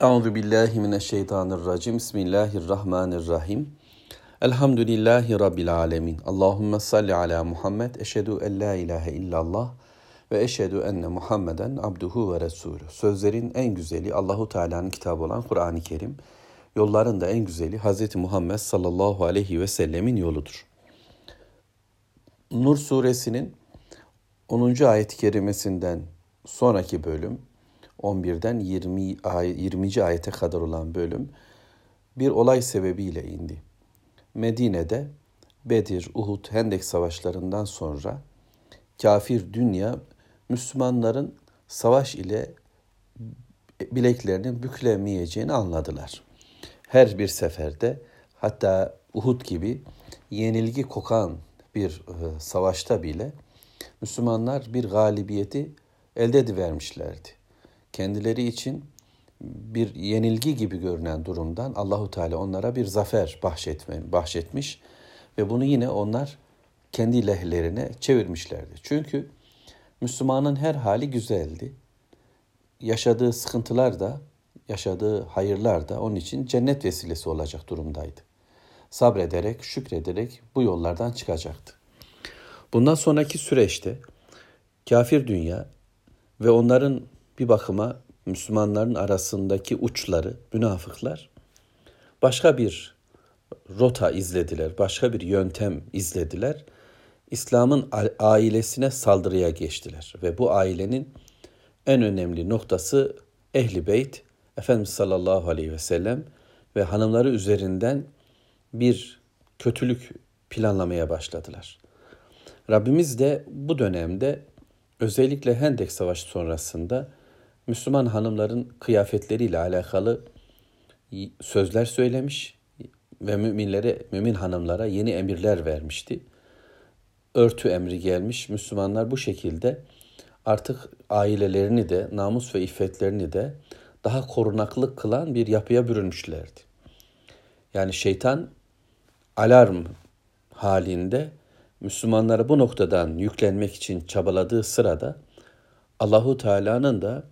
Euzu billahi mineşşeytanirracim. Bismillahirrahmanirrahim. Elhamdülillahi rabbil alamin. Allahumme salli ala Muhammed. Eşhedü en la ilahe illallah ve eşhedü enne Muhammeden abduhu ve resulü. Sözlerin en güzeli Allahu Teala'nın kitabı olan Kur'an-ı Kerim. Yolların da en güzeli Hz. Muhammed sallallahu aleyhi ve sellemin yoludur. Nur suresinin 10. ayet-i kerimesinden sonraki bölüm 11'den 20 20. ayete kadar olan bölüm bir olay sebebiyle indi. Medine'de Bedir, Uhud, Hendek savaşlarından sonra kafir dünya Müslümanların savaş ile bileklerinin bükülemeyeceğini anladılar. Her bir seferde hatta Uhud gibi yenilgi kokan bir e, savaşta bile Müslümanlar bir galibiyeti elde edivermişlerdi. Kendileri için bir yenilgi gibi görünen durumdan Allahu Teala onlara bir zafer bahşetme, bahşetmiş ve bunu yine onlar kendi lehlerine çevirmişlerdi. Çünkü Müslümanın her hali güzeldi. Yaşadığı sıkıntılar da, yaşadığı hayırlar da onun için cennet vesilesi olacak durumdaydı. Sabrederek, şükrederek bu yollardan çıkacaktı. Bundan sonraki süreçte kafir dünya ve onların bir bakıma Müslümanların arasındaki uçları, münafıklar başka bir rota izlediler, başka bir yöntem izlediler. İslam'ın ailesine saldırıya geçtiler ve bu ailenin en önemli noktası Ehli Beyt, Efendimiz sallallahu aleyhi ve sellem ve hanımları üzerinden bir kötülük planlamaya başladılar. Rabbimiz de bu dönemde özellikle Hendek Savaşı sonrasında Müslüman hanımların kıyafetleriyle alakalı sözler söylemiş ve müminlere, mümin hanımlara yeni emirler vermişti. Örtü emri gelmiş. Müslümanlar bu şekilde artık ailelerini de, namus ve iffetlerini de daha korunaklı kılan bir yapıya bürünmüşlerdi. Yani şeytan alarm halinde Müslümanlara bu noktadan yüklenmek için çabaladığı sırada Allahu Teala'nın da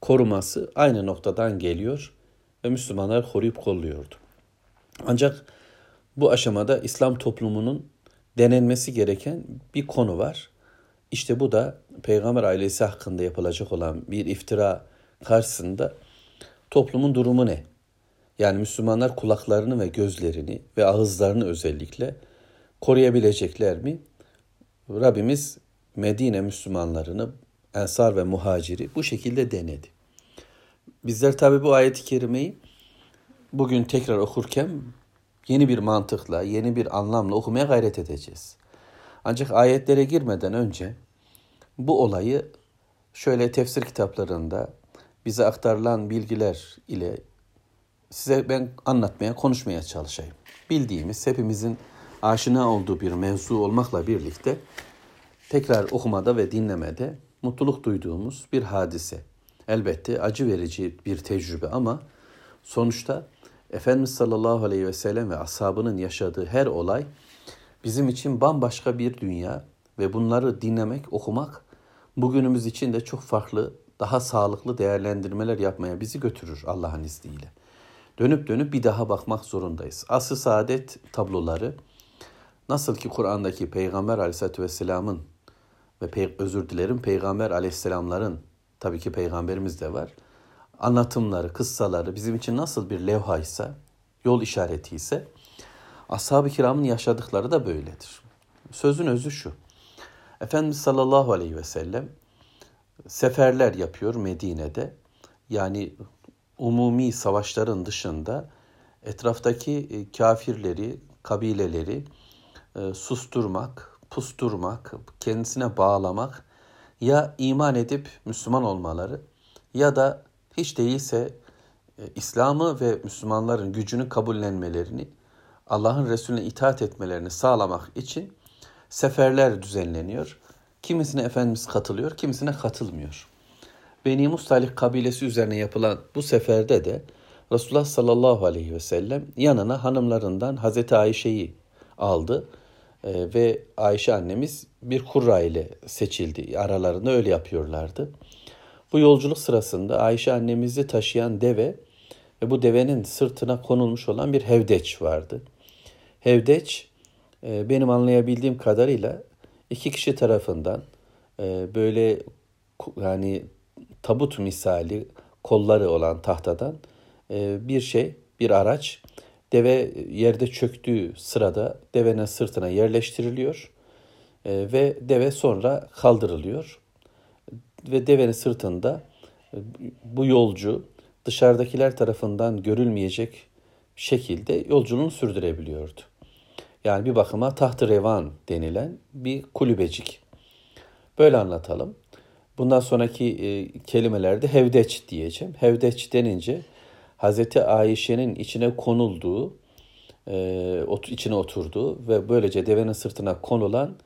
koruması aynı noktadan geliyor ve Müslümanlar koruyup kolluyordu. Ancak bu aşamada İslam toplumunun denenmesi gereken bir konu var. İşte bu da Peygamber ailesi hakkında yapılacak olan bir iftira karşısında toplumun durumu ne? Yani Müslümanlar kulaklarını ve gözlerini ve ağızlarını özellikle koruyabilecekler mi? Rabbimiz Medine Müslümanlarını, Ensar ve Muhaciri bu şekilde denedi. Bizler tabi bu ayet-i kerimeyi bugün tekrar okurken yeni bir mantıkla, yeni bir anlamla okumaya gayret edeceğiz. Ancak ayetlere girmeden önce bu olayı şöyle tefsir kitaplarında bize aktarılan bilgiler ile size ben anlatmaya, konuşmaya çalışayım. Bildiğimiz, hepimizin aşina olduğu bir mevzu olmakla birlikte tekrar okumada ve dinlemede mutluluk duyduğumuz bir hadise. Elbette acı verici bir tecrübe ama sonuçta Efendimiz sallallahu aleyhi ve sellem ve ashabının yaşadığı her olay bizim için bambaşka bir dünya ve bunları dinlemek, okumak bugünümüz için de çok farklı, daha sağlıklı değerlendirmeler yapmaya bizi götürür Allah'ın izniyle. Dönüp dönüp bir daha bakmak zorundayız. Asıl saadet tabloları nasıl ki Kur'an'daki Peygamber aleyhissalatü vesselamın ve özür dilerim Peygamber aleyhisselamların tabii ki peygamberimiz de var. Anlatımları, kıssaları bizim için nasıl bir levhaysa, yol işareti ise ashab-ı kiramın yaşadıkları da böyledir. Sözün özü şu. Efendimiz sallallahu aleyhi ve sellem seferler yapıyor Medine'de. Yani umumi savaşların dışında etraftaki e, kafirleri, kabileleri e, susturmak, pusturmak, kendisine bağlamak ya iman edip Müslüman olmaları ya da hiç değilse e, İslam'ı ve Müslümanların gücünü kabullenmelerini, Allah'ın Resulüne itaat etmelerini sağlamak için seferler düzenleniyor. Kimisine Efendimiz katılıyor, kimisine katılmıyor. Beni Mustalik kabilesi üzerine yapılan bu seferde de Resulullah sallallahu aleyhi ve sellem yanına hanımlarından Hazreti Ayşe'yi aldı ee, ve Ayşe annemiz bir kurra ile seçildi. Aralarında öyle yapıyorlardı. Bu yolculuk sırasında Ayşe annemizi taşıyan deve Ve bu devenin sırtına konulmuş olan bir hevdeç vardı. Hevdeç e, benim anlayabildiğim kadarıyla iki kişi tarafından e, böyle yani tabut misali kolları olan tahtadan e, bir şey, bir araç deve yerde çöktüğü sırada devenin sırtına yerleştiriliyor ve deve sonra kaldırılıyor ve devenin sırtında bu yolcu dışarıdakiler tarafından görülmeyecek şekilde yolculuğunu sürdürebiliyordu. Yani bir bakıma taht revan denilen bir kulübecik. Böyle anlatalım. Bundan sonraki e, kelimelerde hevdeç diyeceğim. Hevdeç denince Hazreti Ayşe'nin içine konulduğu, e, içine oturduğu ve böylece devenin sırtına konulan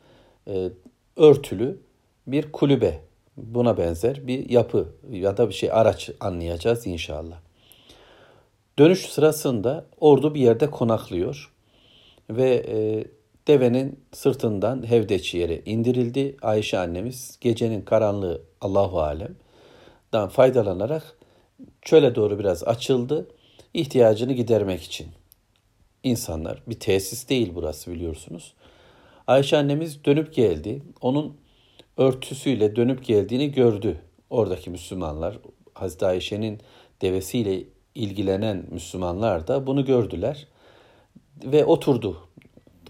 e, örtülü bir kulübe buna benzer bir yapı ya da bir şey araç anlayacağız inşallah. Dönüş sırasında ordu bir yerde konaklıyor ve e, devenin sırtından hevdeçi yere indirildi. Ayşe annemiz gecenin karanlığı Allahu alem'dan faydalanarak çöle doğru biraz açıldı. ihtiyacını gidermek için. İnsanlar bir tesis değil burası biliyorsunuz. Ayşe annemiz dönüp geldi. Onun örtüsüyle dönüp geldiğini gördü oradaki Müslümanlar. Hazreti Ayşe'nin devesiyle ilgilenen Müslümanlar da bunu gördüler ve oturdu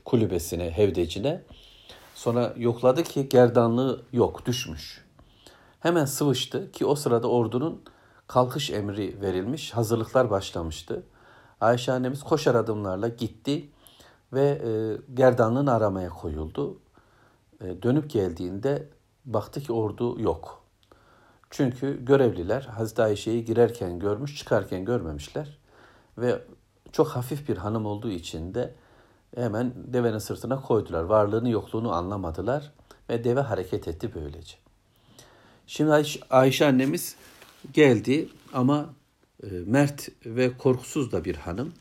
kulübesine, hevdecine. Sonra yokladı ki gerdanlığı yok, düşmüş. Hemen sıvıştı ki o sırada ordunun kalkış emri verilmiş, hazırlıklar başlamıştı. Ayşe annemiz koşar adımlarla gitti ve e, gerdanlığını aramaya koyuldu. E, dönüp geldiğinde baktı ki ordu yok. Çünkü görevliler Hazreti Ayşe'yi girerken görmüş, çıkarken görmemişler. Ve çok hafif bir hanım olduğu için de hemen devenin sırtına koydular. Varlığını yokluğunu anlamadılar ve deve hareket etti böylece. Şimdi Ayşe, annemiz geldi ama e, mert ve korkusuz da bir hanım.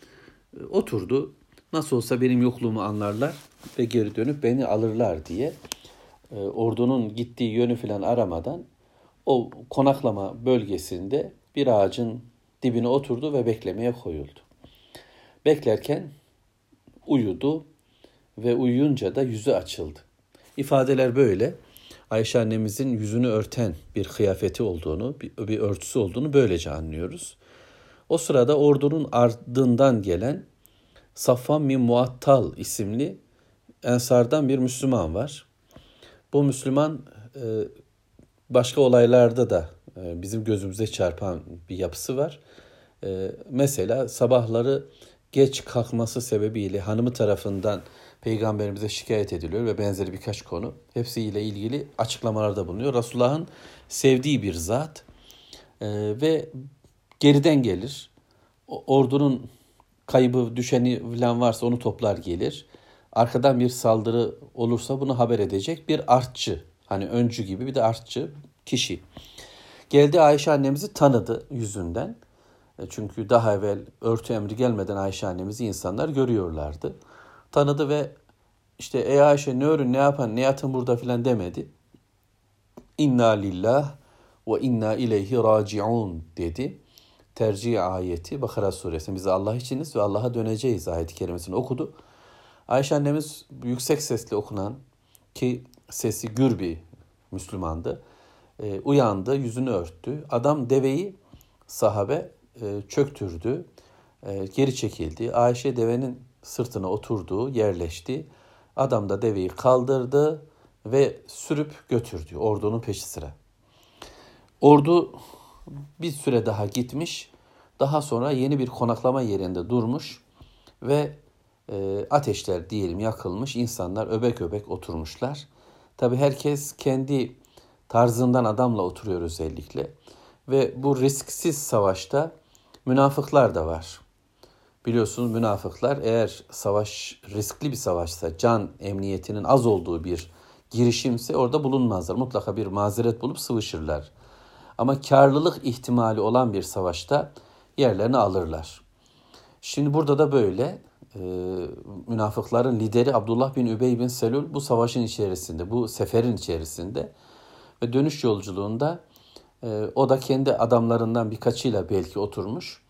E, oturdu. Nasıl olsa benim yokluğumu anlarlar ve geri dönüp beni alırlar diye e, ordunun gittiği yönü falan aramadan o konaklama bölgesinde bir ağacın dibine oturdu ve beklemeye koyuldu. Beklerken uyudu ve uyuyunca da yüzü açıldı. İfadeler böyle. Ayşe annemizin yüzünü örten bir kıyafeti olduğunu, bir, örtüsü olduğunu böylece anlıyoruz. O sırada ordunun ardından gelen Safvan min Muattal isimli Ensardan bir Müslüman var. Bu Müslüman e, başka olaylarda da e, bizim gözümüze çarpan bir yapısı var. E, mesela sabahları geç kalkması sebebiyle hanımı tarafından peygamberimize şikayet ediliyor ve benzeri birkaç konu. Hepsiyle ilgili açıklamalarda bulunuyor. Resulullah'ın sevdiği bir zat ve geriden gelir. Ordunun kaybı düşeni falan varsa onu toplar gelir arkadan bir saldırı olursa bunu haber edecek bir artçı. Hani öncü gibi bir de artçı kişi. Geldi Ayşe annemizi tanıdı yüzünden. E, çünkü daha evvel örtü emri gelmeden Ayşe annemizi insanlar görüyorlardı. Tanıdı ve işte ey Ayşe ne örün ne yapan ne yatın burada filan demedi. İnna lillah ve inna ileyhi raciun dedi. Tercih ayeti Bakara suresi. Biz Allah içiniz ve Allah'a döneceğiz ayeti kerimesini okudu. Ayşe annemiz yüksek sesle okunan ki sesi gür bir Müslümandı. E, uyandı, yüzünü örttü. Adam deveyi sahabe e, çöktürdü, e, geri çekildi. Ayşe devenin sırtına oturdu, yerleşti. Adam da deveyi kaldırdı ve sürüp götürdü ordunun peşi sıra. Ordu bir süre daha gitmiş. Daha sonra yeni bir konaklama yerinde durmuş ve e, ateşler diyelim yakılmış, insanlar öbek öbek oturmuşlar. Tabi herkes kendi tarzından adamla oturuyor özellikle. Ve bu risksiz savaşta münafıklar da var. Biliyorsunuz münafıklar eğer savaş riskli bir savaşsa, can emniyetinin az olduğu bir girişimse orada bulunmazlar. Mutlaka bir mazeret bulup sıvışırlar. Ama karlılık ihtimali olan bir savaşta yerlerini alırlar. Şimdi burada da böyle e, münafıkların lideri Abdullah bin Übey bin Selul bu savaşın içerisinde, bu seferin içerisinde ve dönüş yolculuğunda e, o da kendi adamlarından birkaçıyla belki oturmuş.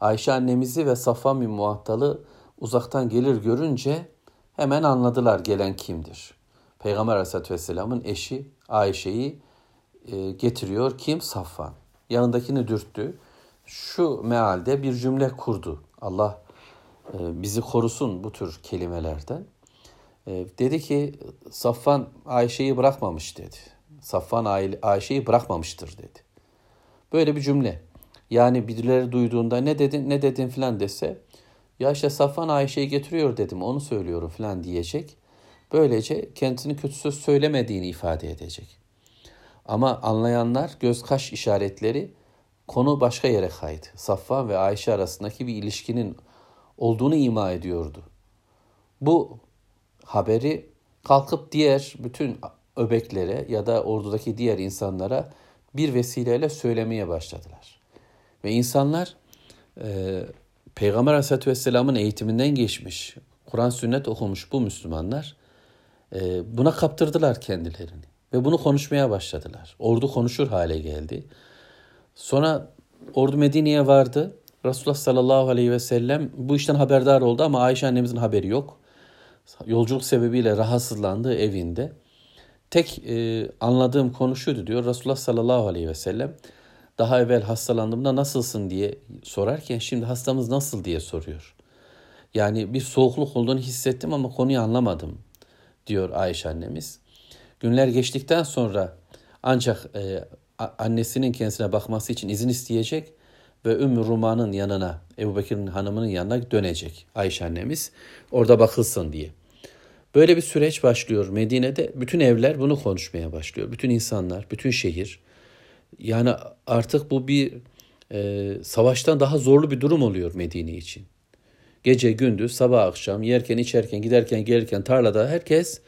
Ayşe annemizi ve Safvan Muattal'ı uzaktan gelir görünce hemen anladılar gelen kimdir. Peygamber Aleyhisselatü Vesselam'ın eşi Ayşe'yi e, getiriyor. Kim? Safvan. Yanındakini dürttü. Şu mealde bir cümle kurdu. Allah e, bizi korusun bu tür kelimelerden. E, dedi ki Safvan Ayşe'yi bırakmamış dedi. Safvan Ayşe'yi bırakmamıştır dedi. Böyle bir cümle. Yani birileri duyduğunda ne dedin ne dedin filan dese ya işte Safvan Ayşe'yi getiriyor dedim onu söylüyorum filan diyecek. Böylece kendisini kötü söz söylemediğini ifade edecek. Ama anlayanlar göz kaş işaretleri konu başka yere kaydı. Safvan ve Ayşe arasındaki bir ilişkinin olduğunu ima ediyordu. Bu haberi kalkıp diğer bütün öbeklere ya da ordudaki diğer insanlara bir vesileyle söylemeye başladılar. Ve insanlar e, Peygamber Aleyhisselatü Vesselam'ın eğitiminden geçmiş, Kur'an sünnet okumuş bu Müslümanlar e, buna kaptırdılar kendilerini. Ve bunu konuşmaya başladılar. Ordu konuşur hale geldi. Sonra ordu Medine'ye vardı. Resulullah sallallahu aleyhi ve sellem bu işten haberdar oldu ama Ayşe annemizin haberi yok. Yolculuk sebebiyle rahatsızlandı evinde. Tek e, anladığım konu şuydu diyor. Resulullah sallallahu aleyhi ve sellem daha evvel hastalandığımda nasılsın diye sorarken şimdi hastamız nasıl diye soruyor. Yani bir soğukluk olduğunu hissettim ama konuyu anlamadım diyor Ayşe annemiz. Günler geçtikten sonra ancak e, annesinin kendisine bakması için izin isteyecek ve Ümmü Ruma'nın yanına, Ebu Bekir'in hanımının yanına dönecek Ayşe annemiz. Orada bakılsın diye. Böyle bir süreç başlıyor Medine'de. Bütün evler bunu konuşmaya başlıyor. Bütün insanlar, bütün şehir. Yani artık bu bir e, savaştan daha zorlu bir durum oluyor Medine için. Gece gündüz, sabah akşam, yerken içerken, giderken gelirken tarlada herkes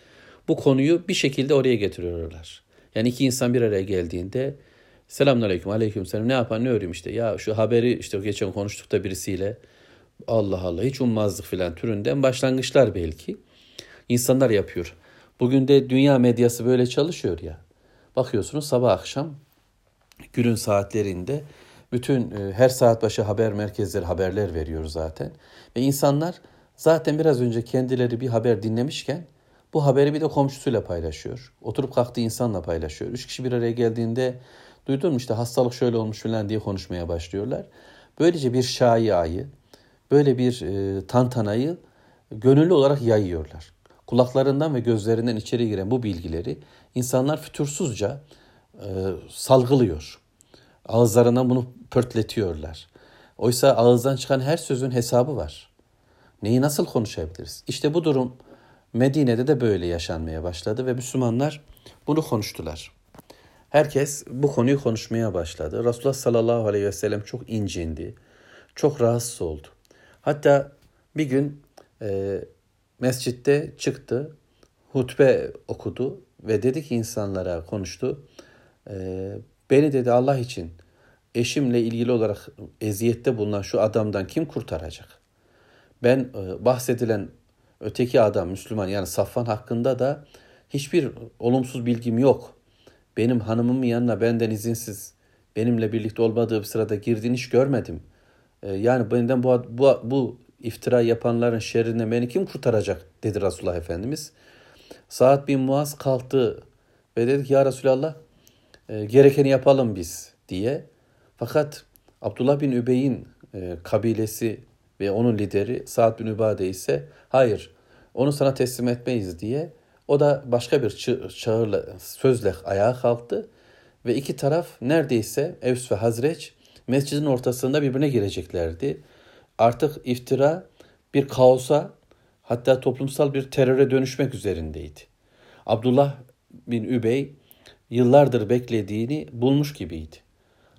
bu konuyu bir şekilde oraya getiriyorlar. Yani iki insan bir araya geldiğinde Selamünaleyküm, aleyküm selam. Ne yapan ne öreyim işte. Ya şu haberi işte geçen konuştuk da birisiyle. Allah Allah hiç ummazdık filan türünden başlangıçlar belki. İnsanlar yapıyor. Bugün de dünya medyası böyle çalışıyor ya. Bakıyorsunuz sabah akşam günün saatlerinde bütün e, her saat başı haber merkezleri haberler veriyor zaten. Ve insanlar zaten biraz önce kendileri bir haber dinlemişken bu haberi bir de komşusuyla paylaşıyor. Oturup kalktığı insanla paylaşıyor. Üç kişi bir araya geldiğinde duydun mu işte hastalık şöyle olmuş falan diye konuşmaya başlıyorlar. Böylece bir şaiayı, böyle bir e, tantanayı gönüllü olarak yayıyorlar. Kulaklarından ve gözlerinden içeri giren bu bilgileri insanlar fütursuzca salgılıyor. Ağızlarından bunu pörtletiyorlar. Oysa ağızdan çıkan her sözün hesabı var. Neyi nasıl konuşabiliriz? İşte bu durum Medine'de de böyle yaşanmaya başladı ve Müslümanlar bunu konuştular. Herkes bu konuyu konuşmaya başladı. Resulullah sallallahu aleyhi ve sellem çok incindi. Çok rahatsız oldu. Hatta bir gün e, mescitte çıktı, hutbe okudu ve dedi ki insanlara konuştu. E, beni dedi Allah için eşimle ilgili olarak eziyette bulunan şu adamdan kim kurtaracak? Ben e, bahsedilen öteki adam Müslüman yani Safvan hakkında da hiçbir olumsuz bilgim yok. Benim hanımımın yanına benden izinsiz benimle birlikte olmadığı bir sırada girdiğini hiç görmedim. Ee, yani benden bu, bu, bu iftira yapanların şerrinden beni kim kurtaracak dedi Resulullah Efendimiz. Saat bin Muaz kalktı ve dedi ki ya Resulallah e, gerekeni yapalım biz diye. Fakat Abdullah bin Übey'in e, kabilesi ve onun lideri Sa'd bin Übade ise hayır onu sana teslim etmeyiz diye o da başka bir çağırla, sözle ayağa kalktı ve iki taraf neredeyse Evs ve Hazreç mescidin ortasında birbirine gireceklerdi. Artık iftira bir kaosa hatta toplumsal bir teröre dönüşmek üzerindeydi. Abdullah bin Übey yıllardır beklediğini bulmuş gibiydi.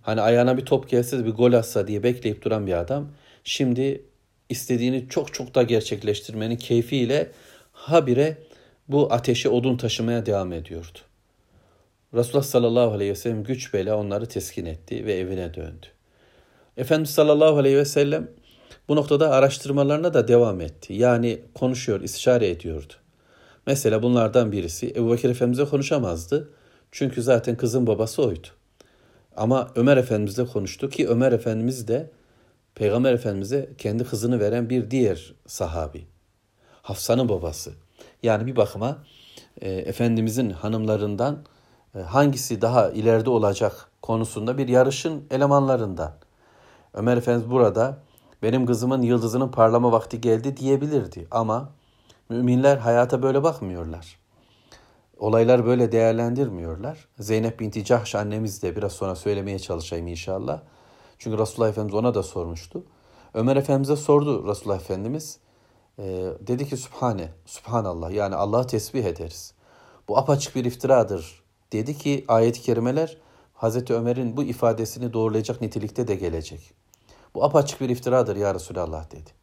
Hani ayağına bir top gelse bir gol atsa diye bekleyip duran bir adam şimdi istediğini çok çok da gerçekleştirmenin keyfiyle habire bu ateşi odun taşımaya devam ediyordu. Resulullah sallallahu aleyhi ve sellem güç bela onları teskin etti ve evine döndü. Efendimiz sallallahu aleyhi ve sellem bu noktada araştırmalarına da devam etti. Yani konuşuyor, istişare ediyordu. Mesela bunlardan birisi Ebu Bekir Efendimiz'e konuşamazdı. Çünkü zaten kızın babası oydu. Ama Ömer Efendimiz'le konuştu ki Ömer Efendimiz de Peygamber Efendimiz'e kendi kızını veren bir diğer sahabi. Hafsa'nın babası. Yani bir bakıma e, Efendimizin hanımlarından e, hangisi daha ileride olacak konusunda bir yarışın elemanlarından. Ömer Efendimiz burada benim kızımın yıldızının parlama vakti geldi diyebilirdi ama müminler hayata böyle bakmıyorlar. Olaylar böyle değerlendirmiyorlar. Zeynep binti Cahş annemiz de biraz sonra söylemeye çalışayım inşallah. Çünkü Resulullah Efendimiz ona da sormuştu. Ömer Efendimiz'e sordu Resulullah Efendimiz. E, dedi ki Sübhane, Sübhanallah yani Allah'ı tesbih ederiz. Bu apaçık bir iftiradır. Dedi ki ayet-i kerimeler Hazreti Ömer'in bu ifadesini doğrulayacak nitelikte de gelecek. Bu apaçık bir iftiradır ya Resulallah dedi.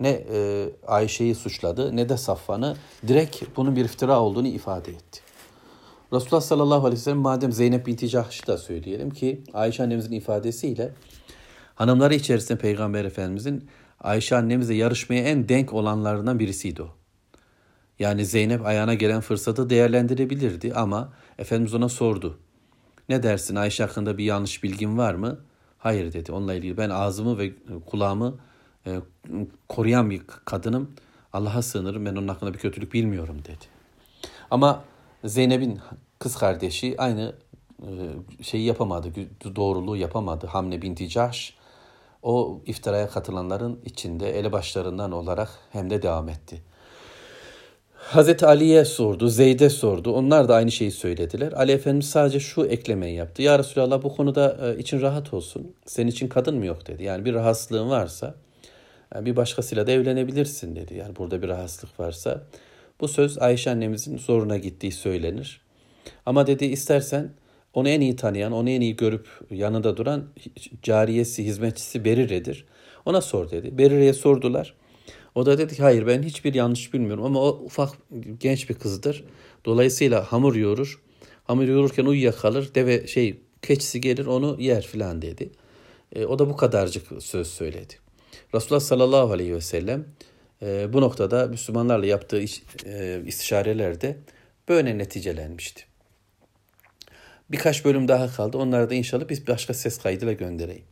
Ne e, Ayşe'yi suçladı ne de Safvan'ı direkt bunun bir iftira olduğunu ifade etti. Resulullah sallallahu aleyhi ve sellem madem Zeynep binti Cahş'ı da söyleyelim ki Ayşe annemizin ifadesiyle hanımları içerisinde Peygamber Efendimizin Ayşe annemizle yarışmaya en denk olanlarından birisiydi o. Yani Zeynep ayağına gelen fırsatı değerlendirebilirdi ama Efendimiz ona sordu. Ne dersin Ayşe hakkında bir yanlış bilgin var mı? Hayır dedi. Onunla ilgili ben ağzımı ve kulağımı e, koruyan bir kadınım. Allah'a sığınırım ben onun hakkında bir kötülük bilmiyorum dedi. Ama Zeynep'in kız kardeşi aynı e, şeyi yapamadı, doğruluğu yapamadı. Hamle binti Cahş o iftiraya katılanların içinde elebaşlarından olarak hem de devam etti. Hazreti Ali'ye sordu, Zeyd'e sordu. Onlar da aynı şeyi söylediler. Ali Efendimiz sadece şu eklemeyi yaptı. Ya Resulallah bu konuda e, için rahat olsun. Senin için kadın mı yok dedi. Yani bir rahatsızlığın varsa yani bir başkasıyla da evlenebilirsin dedi. Yani burada bir rahatsızlık varsa. Bu söz Ayşe annemizin zoruna gittiği söylenir. Ama dedi istersen onu en iyi tanıyan, onu en iyi görüp yanında duran cariyesi, hizmetçisi Berire'dir. Ona sor dedi. Berire'ye sordular. O da dedi ki hayır ben hiçbir yanlış bilmiyorum ama o ufak genç bir kızdır. Dolayısıyla hamur yoğurur. Hamur yoğururken uyuyakalır. Deve şey keçisi gelir onu yer filan dedi. E, o da bu kadarcık söz söyledi. Resulullah sallallahu aleyhi ve sellem e, bu noktada Müslümanlarla yaptığı iş, e, istişarelerde böyle neticelenmişti. Birkaç bölüm daha kaldı. Onları da inşallah biz başka ses kaydıyla göndereyim.